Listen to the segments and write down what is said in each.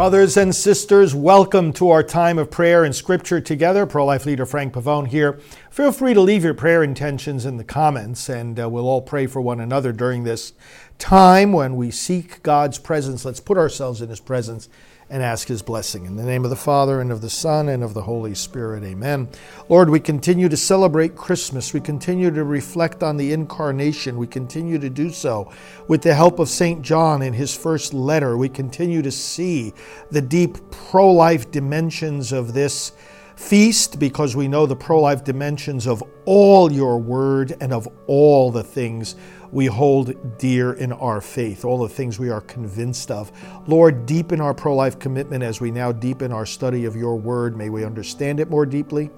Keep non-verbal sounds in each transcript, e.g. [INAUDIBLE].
Brothers and sisters, welcome to our time of prayer and scripture together. Pro life leader Frank Pavone here. Feel free to leave your prayer intentions in the comments, and uh, we'll all pray for one another during this time when we seek God's presence. Let's put ourselves in His presence and ask His blessing. In the name of the Father, and of the Son, and of the Holy Spirit, amen. Lord, we continue to celebrate Christmas. We continue to reflect on the incarnation. We continue to do so with the help of St. John in his first letter. We continue to see the deep pro life dimensions of this feast because we know the pro life dimensions of all your word and of all the things we hold dear in our faith, all the things we are convinced of. Lord, deepen our pro life commitment as we now deepen our study of your word. May we understand it more deeply.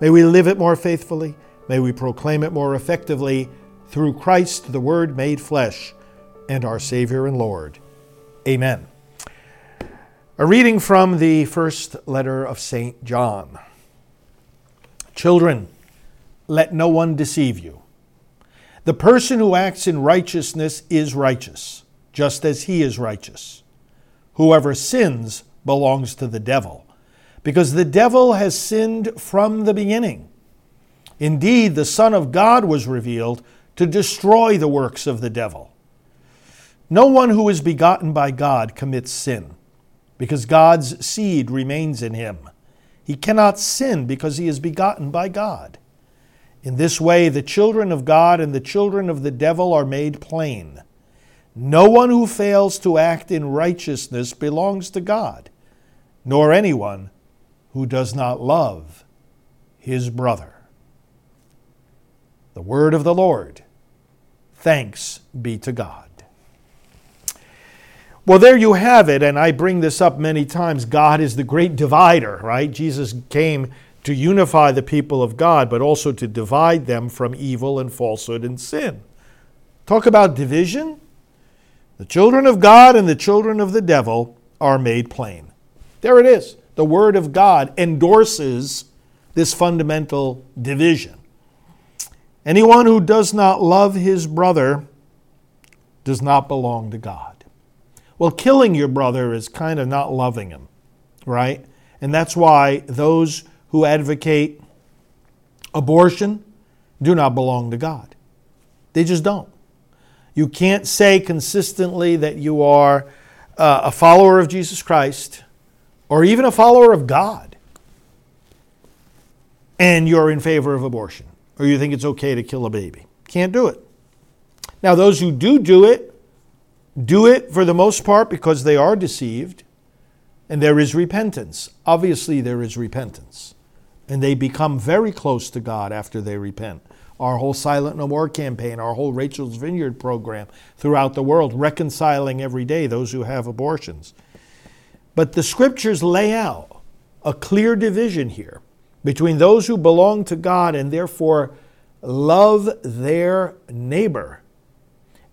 May we live it more faithfully. May we proclaim it more effectively through Christ, the Word made flesh, and our Savior and Lord. Amen. A reading from the first letter of St. John. Children, let no one deceive you. The person who acts in righteousness is righteous, just as he is righteous. Whoever sins belongs to the devil, because the devil has sinned from the beginning. Indeed, the Son of God was revealed to destroy the works of the devil. No one who is begotten by God commits sin, because God's seed remains in him. He cannot sin because he is begotten by God. In this way, the children of God and the children of the devil are made plain. No one who fails to act in righteousness belongs to God, nor anyone who does not love his brother. The word of the Lord. Thanks be to God. Well, there you have it, and I bring this up many times. God is the great divider, right? Jesus came to unify the people of God, but also to divide them from evil and falsehood and sin. Talk about division. The children of God and the children of the devil are made plain. There it is. The Word of God endorses this fundamental division. Anyone who does not love his brother does not belong to God. Well, killing your brother is kind of not loving him, right? And that's why those who advocate abortion do not belong to God. They just don't. You can't say consistently that you are uh, a follower of Jesus Christ or even a follower of God and you're in favor of abortion or you think it's okay to kill a baby. Can't do it. Now, those who do do it, do it for the most part because they are deceived and there is repentance. Obviously, there is repentance and they become very close to God after they repent. Our whole Silent No More campaign, our whole Rachel's Vineyard program throughout the world, reconciling every day those who have abortions. But the scriptures lay out a clear division here between those who belong to God and therefore love their neighbor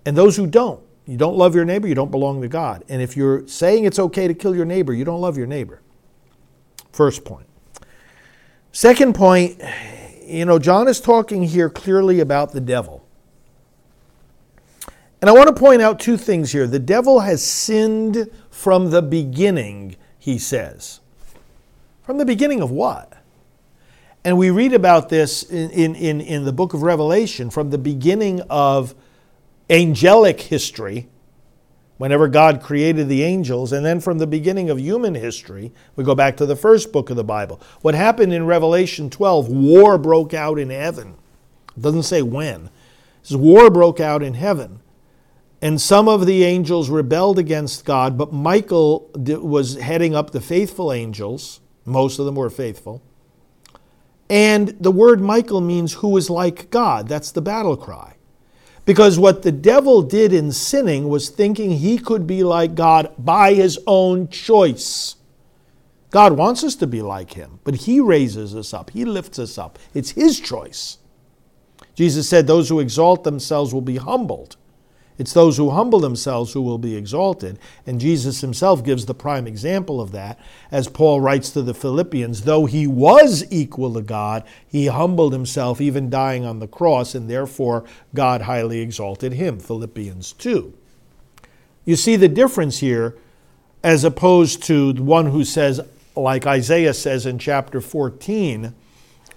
and those who don't. You don't love your neighbor, you don't belong to God. And if you're saying it's okay to kill your neighbor, you don't love your neighbor. First point. Second point, you know, John is talking here clearly about the devil. And I want to point out two things here. The devil has sinned from the beginning, he says. From the beginning of what? And we read about this in, in, in, the book of Revelation from the beginning of angelic history whenever God created the angels, and then from the beginning of human history, we go back to the first book of the Bible. What happened in Revelation 12, war broke out in heaven. It doesn't say when. This war broke out in heaven. And some of the angels rebelled against God, but Michael was heading up the faithful angels. Most of them were faithful. And the word Michael means who is like God. That's the battle cry. Because what the devil did in sinning was thinking he could be like God by his own choice. God wants us to be like him, but he raises us up, he lifts us up. It's his choice. Jesus said, Those who exalt themselves will be humbled. It's those who humble themselves who will be exalted. And Jesus himself gives the prime example of that, as Paul writes to the Philippians though he was equal to God, he humbled himself, even dying on the cross, and therefore God highly exalted him. Philippians 2. You see the difference here as opposed to the one who says, like Isaiah says in chapter 14,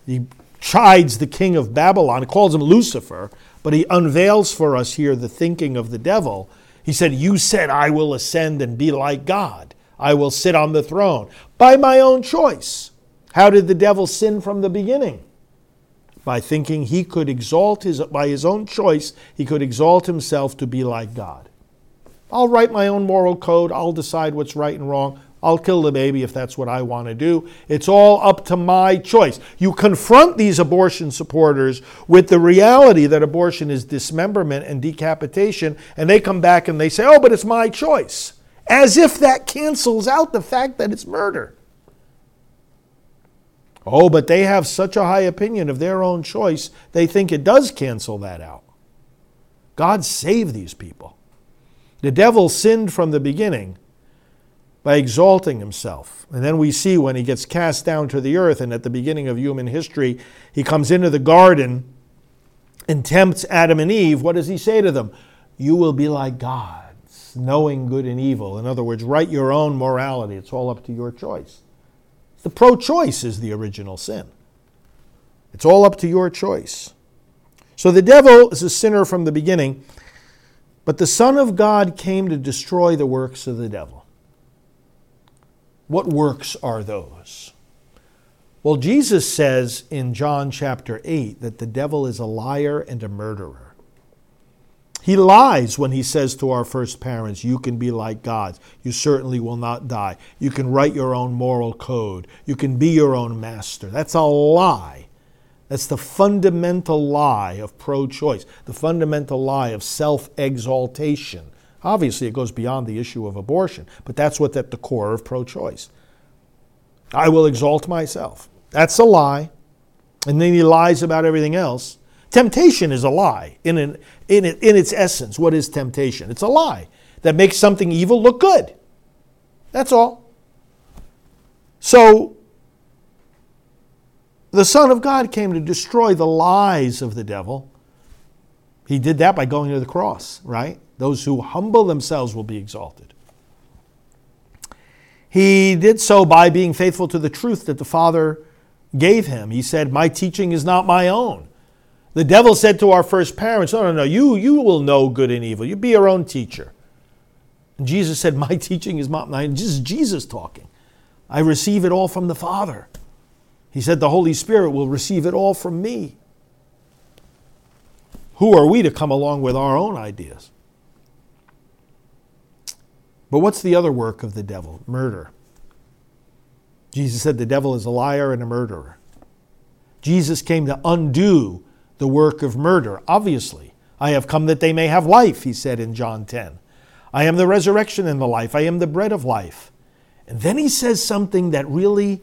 he chides the king of Babylon, calls him Lucifer, but he unveils for us here the thinking of the devil. He said, You said, I will ascend and be like God. I will sit on the throne by my own choice. How did the devil sin from the beginning? By thinking he could exalt his, by his own choice, he could exalt himself to be like God. I'll write my own moral code. I'll decide what's right and wrong. I'll kill the baby if that's what I want to do. It's all up to my choice. You confront these abortion supporters with the reality that abortion is dismemberment and decapitation, and they come back and they say, oh, but it's my choice. As if that cancels out the fact that it's murder. Oh, but they have such a high opinion of their own choice, they think it does cancel that out. God save these people. The devil sinned from the beginning by exalting himself. And then we see when he gets cast down to the earth, and at the beginning of human history, he comes into the garden and tempts Adam and Eve. What does he say to them? You will be like gods, knowing good and evil. In other words, write your own morality. It's all up to your choice. The pro choice is the original sin. It's all up to your choice. So the devil is a sinner from the beginning, but the Son of God came to destroy the works of the devil. What works are those? Well, Jesus says in John chapter 8 that the devil is a liar and a murderer. He lies when he says to our first parents, You can be like gods. You certainly will not die. You can write your own moral code. You can be your own master. That's a lie. That's the fundamental lie of pro choice, the fundamental lie of self exaltation. Obviously, it goes beyond the issue of abortion, but that's what's at the core of pro choice. I will exalt myself. That's a lie. And then he lies about everything else. Temptation is a lie in, an, in, it, in its essence. What is temptation? It's a lie that makes something evil look good. That's all. So, the Son of God came to destroy the lies of the devil. He did that by going to the cross, right? Those who humble themselves will be exalted. He did so by being faithful to the truth that the Father gave him. He said, My teaching is not my own. The devil said to our first parents, No, no, no, you, you will know good and evil. You be your own teacher. And Jesus said, My [LAUGHS] teaching is not mine. This is Jesus talking. I receive it all from the Father. He said, The Holy Spirit will receive it all from me. Who are we to come along with our own ideas? But what's the other work of the devil? Murder. Jesus said the devil is a liar and a murderer. Jesus came to undo the work of murder, obviously. I have come that they may have life, he said in John 10. I am the resurrection and the life. I am the bread of life. And then he says something that really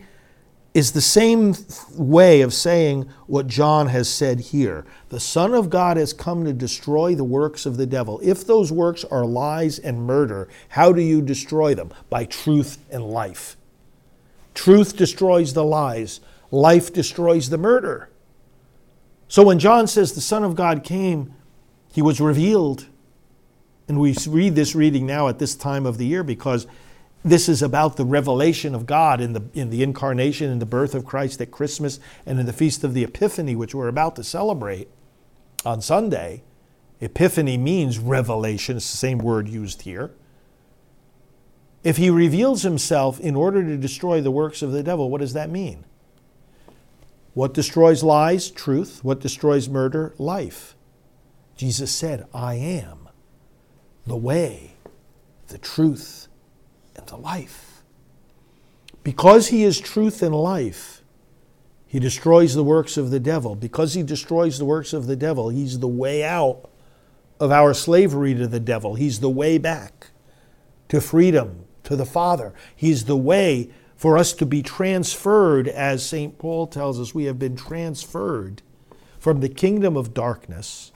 is the same way of saying what John has said here. The Son of God has come to destroy the works of the devil. If those works are lies and murder, how do you destroy them? By truth and life. Truth destroys the lies, life destroys the murder. So when John says the Son of God came, he was revealed. And we read this reading now at this time of the year because this is about the revelation of God in the, in the incarnation and the birth of Christ at Christmas and in the Feast of the Epiphany, which we're about to celebrate on Sunday. Epiphany means revelation, it's the same word used here. If he reveals himself in order to destroy the works of the devil, what does that mean? What destroys lies? Truth. What destroys murder? Life. Jesus said, I am the way, the truth, to life. Because he is truth and life, he destroys the works of the devil. Because he destroys the works of the devil, he's the way out of our slavery to the devil. He's the way back to freedom, to the Father. He's the way for us to be transferred, as St. Paul tells us, we have been transferred from the kingdom of darkness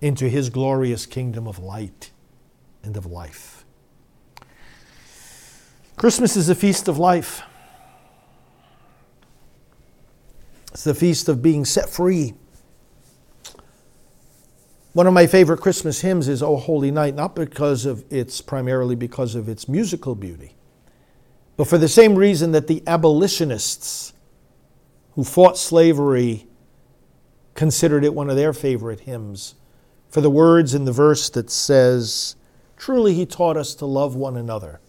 into his glorious kingdom of light and of life. Christmas is a feast of life. It's the feast of being set free. One of my favorite Christmas hymns is O Holy Night, not because of its primarily because of its musical beauty, but for the same reason that the abolitionists who fought slavery considered it one of their favorite hymns for the words in the verse that says, Truly he taught us to love one another.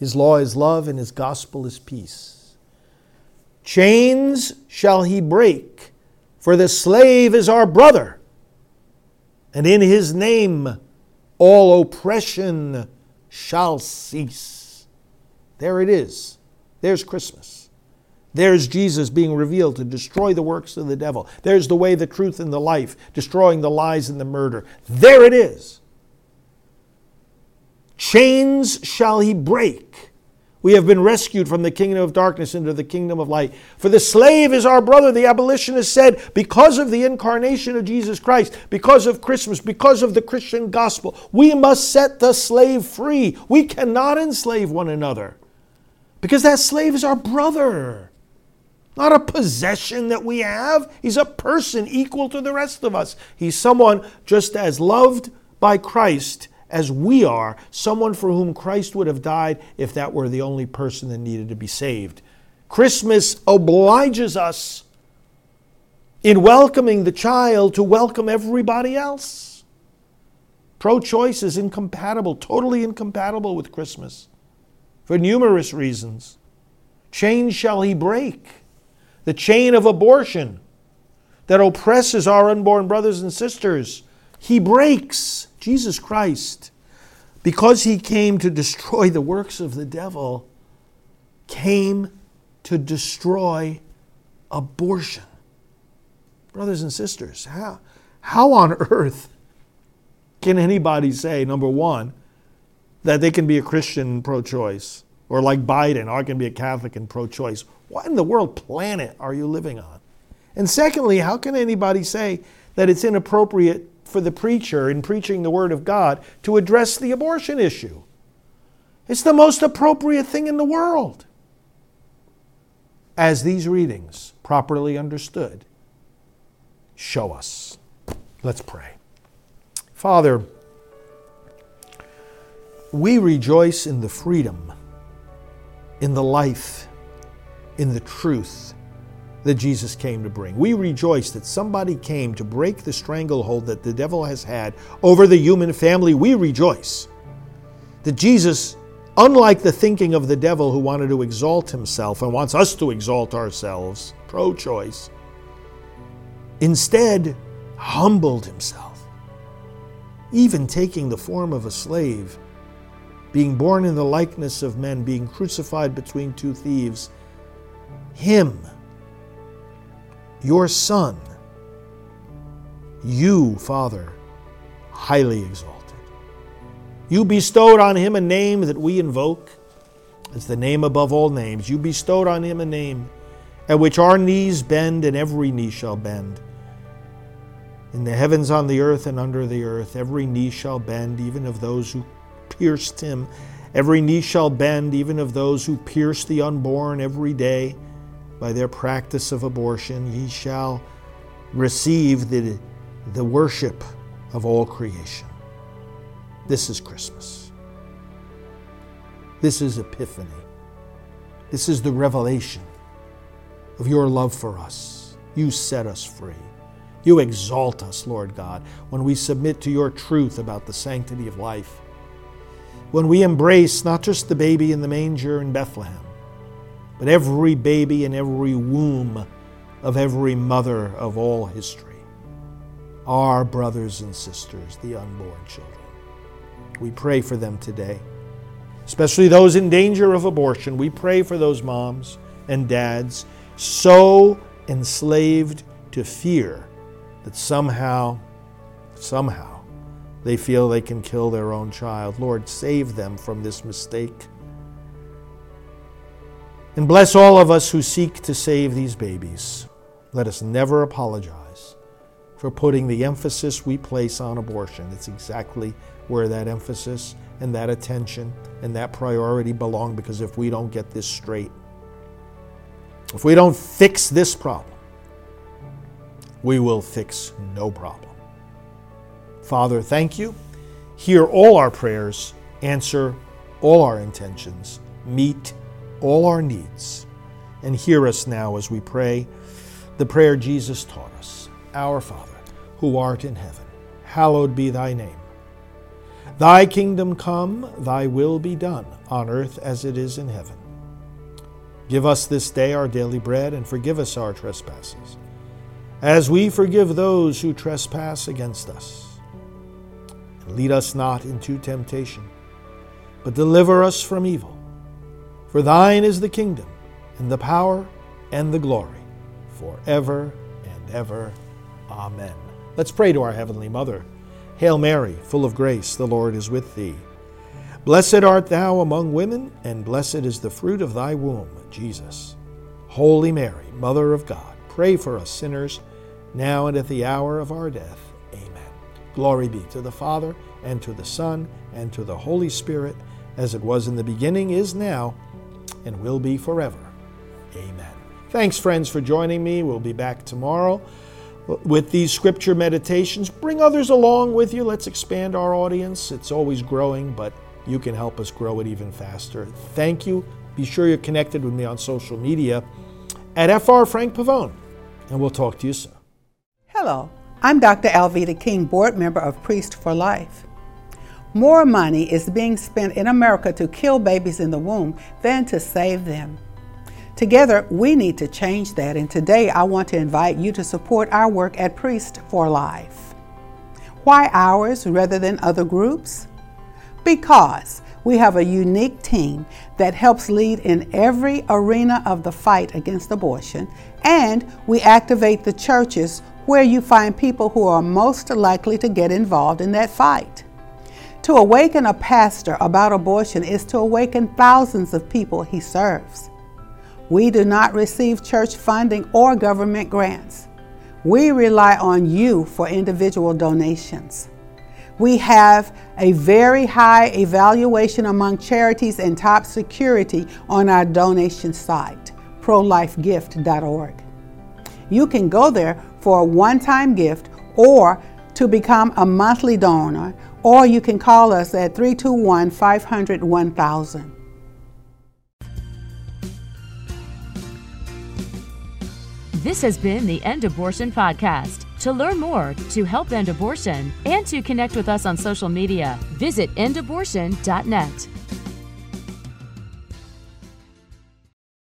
His law is love and his gospel is peace. Chains shall he break, for the slave is our brother, and in his name all oppression shall cease. There it is. There's Christmas. There's Jesus being revealed to destroy the works of the devil. There's the way, the truth, and the life, destroying the lies and the murder. There it is. Chains shall he break. We have been rescued from the kingdom of darkness into the kingdom of light. For the slave is our brother, the abolitionist said, because of the incarnation of Jesus Christ, because of Christmas, because of the Christian gospel, we must set the slave free. We cannot enslave one another because that slave is our brother not a possession that we have. He's a person equal to the rest of us. He's someone just as loved by Christ as we are, someone for whom Christ would have died if that were the only person that needed to be saved. Christmas obliges us in welcoming the child to welcome everybody else. Pro choice is incompatible, totally incompatible with Christmas for numerous reasons. Chain shall he break the chain of abortion that oppresses our unborn brothers and sisters. He breaks Jesus Christ because he came to destroy the works of the devil, came to destroy abortion. Brothers and sisters, how, how on earth can anybody say, number one, that they can be a Christian pro choice, or like Biden, or I can be a Catholic and pro choice? What in the world planet are you living on? And secondly, how can anybody say that it's inappropriate for the preacher in preaching the Word of God to address the abortion issue? It's the most appropriate thing in the world. As these readings, properly understood, show us. Let's pray. Father, we rejoice in the freedom, in the life, in the truth that Jesus came to bring. We rejoice that somebody came to break the stranglehold that the devil has had over the human family. We rejoice that Jesus, unlike the thinking of the devil who wanted to exalt himself and wants us to exalt ourselves, pro choice, instead humbled himself, even taking the form of a slave, being born in the likeness of men, being crucified between two thieves him, your Son, you, Father, highly exalted. You bestowed on him a name that we invoke as the name above all names. You bestowed on him a name at which our knees bend and every knee shall bend. In the heavens, on the earth, and under the earth, every knee shall bend, even of those who pierced him. Every knee shall bend, even of those who pierce the unborn every day by their practice of abortion, ye shall receive the, the worship of all creation. This is Christmas. This is Epiphany. This is the revelation of your love for us. You set us free. You exalt us, Lord God, when we submit to your truth about the sanctity of life. When we embrace not just the baby in the manger in Bethlehem, but every baby in every womb of every mother of all history. Our brothers and sisters, the unborn children. We pray for them today, especially those in danger of abortion. We pray for those moms and dads so enslaved to fear that somehow, somehow, they feel they can kill their own child. Lord, save them from this mistake And bless all of us who seek to save these babies. Let us never apologize for putting the emphasis we place on abortion. It's exactly where that emphasis and that attention and that priority belong because if we don't get this straight, if we don't fix this problem, we will fix no problem. Father, thank you. Hear all our prayers, answer all our intentions, meet all our needs, and hear us now as we pray the prayer Jesus taught us Our Father, who art in heaven, hallowed be thy name. Thy kingdom come, thy will be done, on earth as it is in heaven. Give us this day our daily bread, and forgive us our trespasses, as we forgive those who trespass against us. And lead us not into temptation, but deliver us from evil. For thine is the kingdom, and the power, and the glory, forever and ever. Amen. Let's pray to our Heavenly Mother. Hail Mary, full of grace, the Lord is with thee. Blessed art thou among women, and blessed is the fruit of thy womb, Jesus. Holy Mary, Mother of God, pray for us sinners, now and at the hour of our death. Amen. Glory be to the Father, and to the Son, and to the Holy Spirit, as it was in the beginning, is now, and will be forever. Amen. Thanks, friends, for joining me. We'll be back tomorrow with these scripture meditations. Bring others along with you. Let's expand our audience. It's always growing, but you can help us grow it even faster. Thank you. Be sure you're connected with me on social media at FR Frank Pavone, and we'll talk to you soon. Hello, I'm Dr. Alveda King, board member of Priests for Life. More money is being spent in America to kill babies in the womb than to save them. Together, we need to change that, and today I want to invite you to support our work at Priests for Life. Why ours rather than other groups? Because we have a unique team that helps lead in every arena of the fight against abortion, and we activate the churches where you find people who are most likely to get involved in that fight. To awaken a pastor about abortion is to awaken thousands of people he serves. We do not receive church funding or government grants. We rely on you for individual donations. We have a very high evaluation among charities and top security on our donation site, prolifegift.org. You can go there for a one time gift or to become a monthly donor, or you can call us at 321 500 1000. This has been the End Abortion Podcast. To learn more, to help end abortion, and to connect with us on social media, visit endabortion.net.